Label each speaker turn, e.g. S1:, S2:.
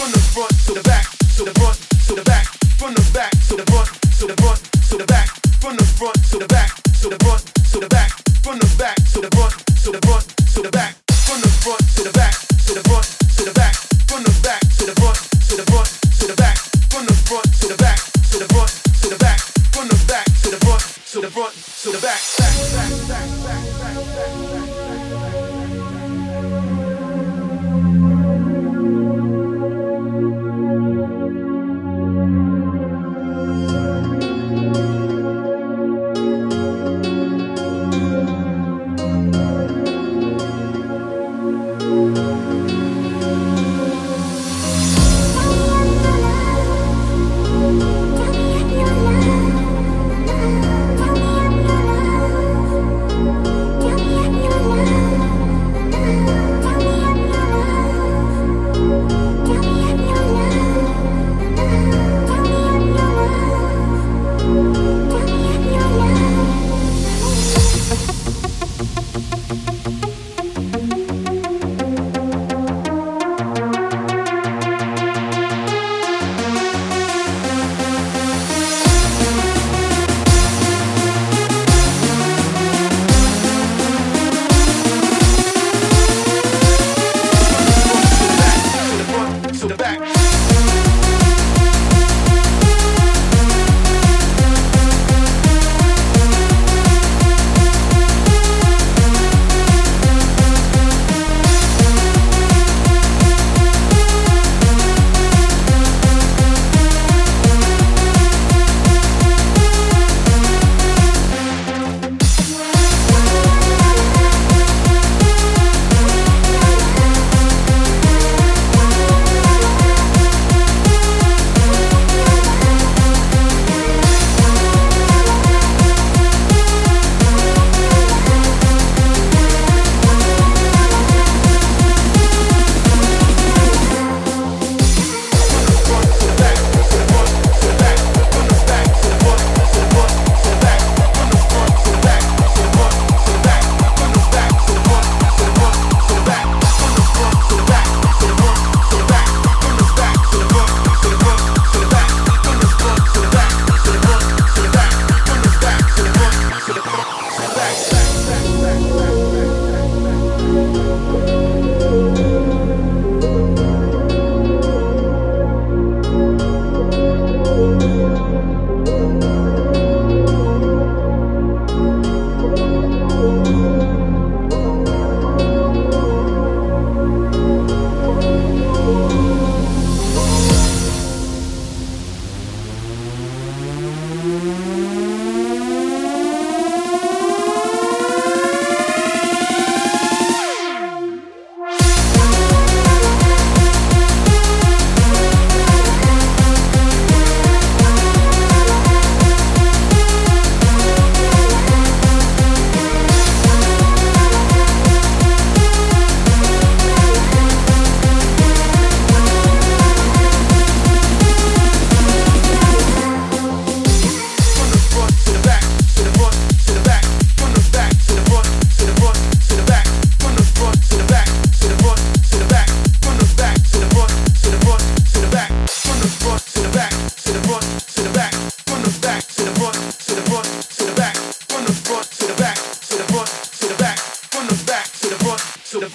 S1: from the back, to the back, from the back, to the front, to the back, from the front, to the back.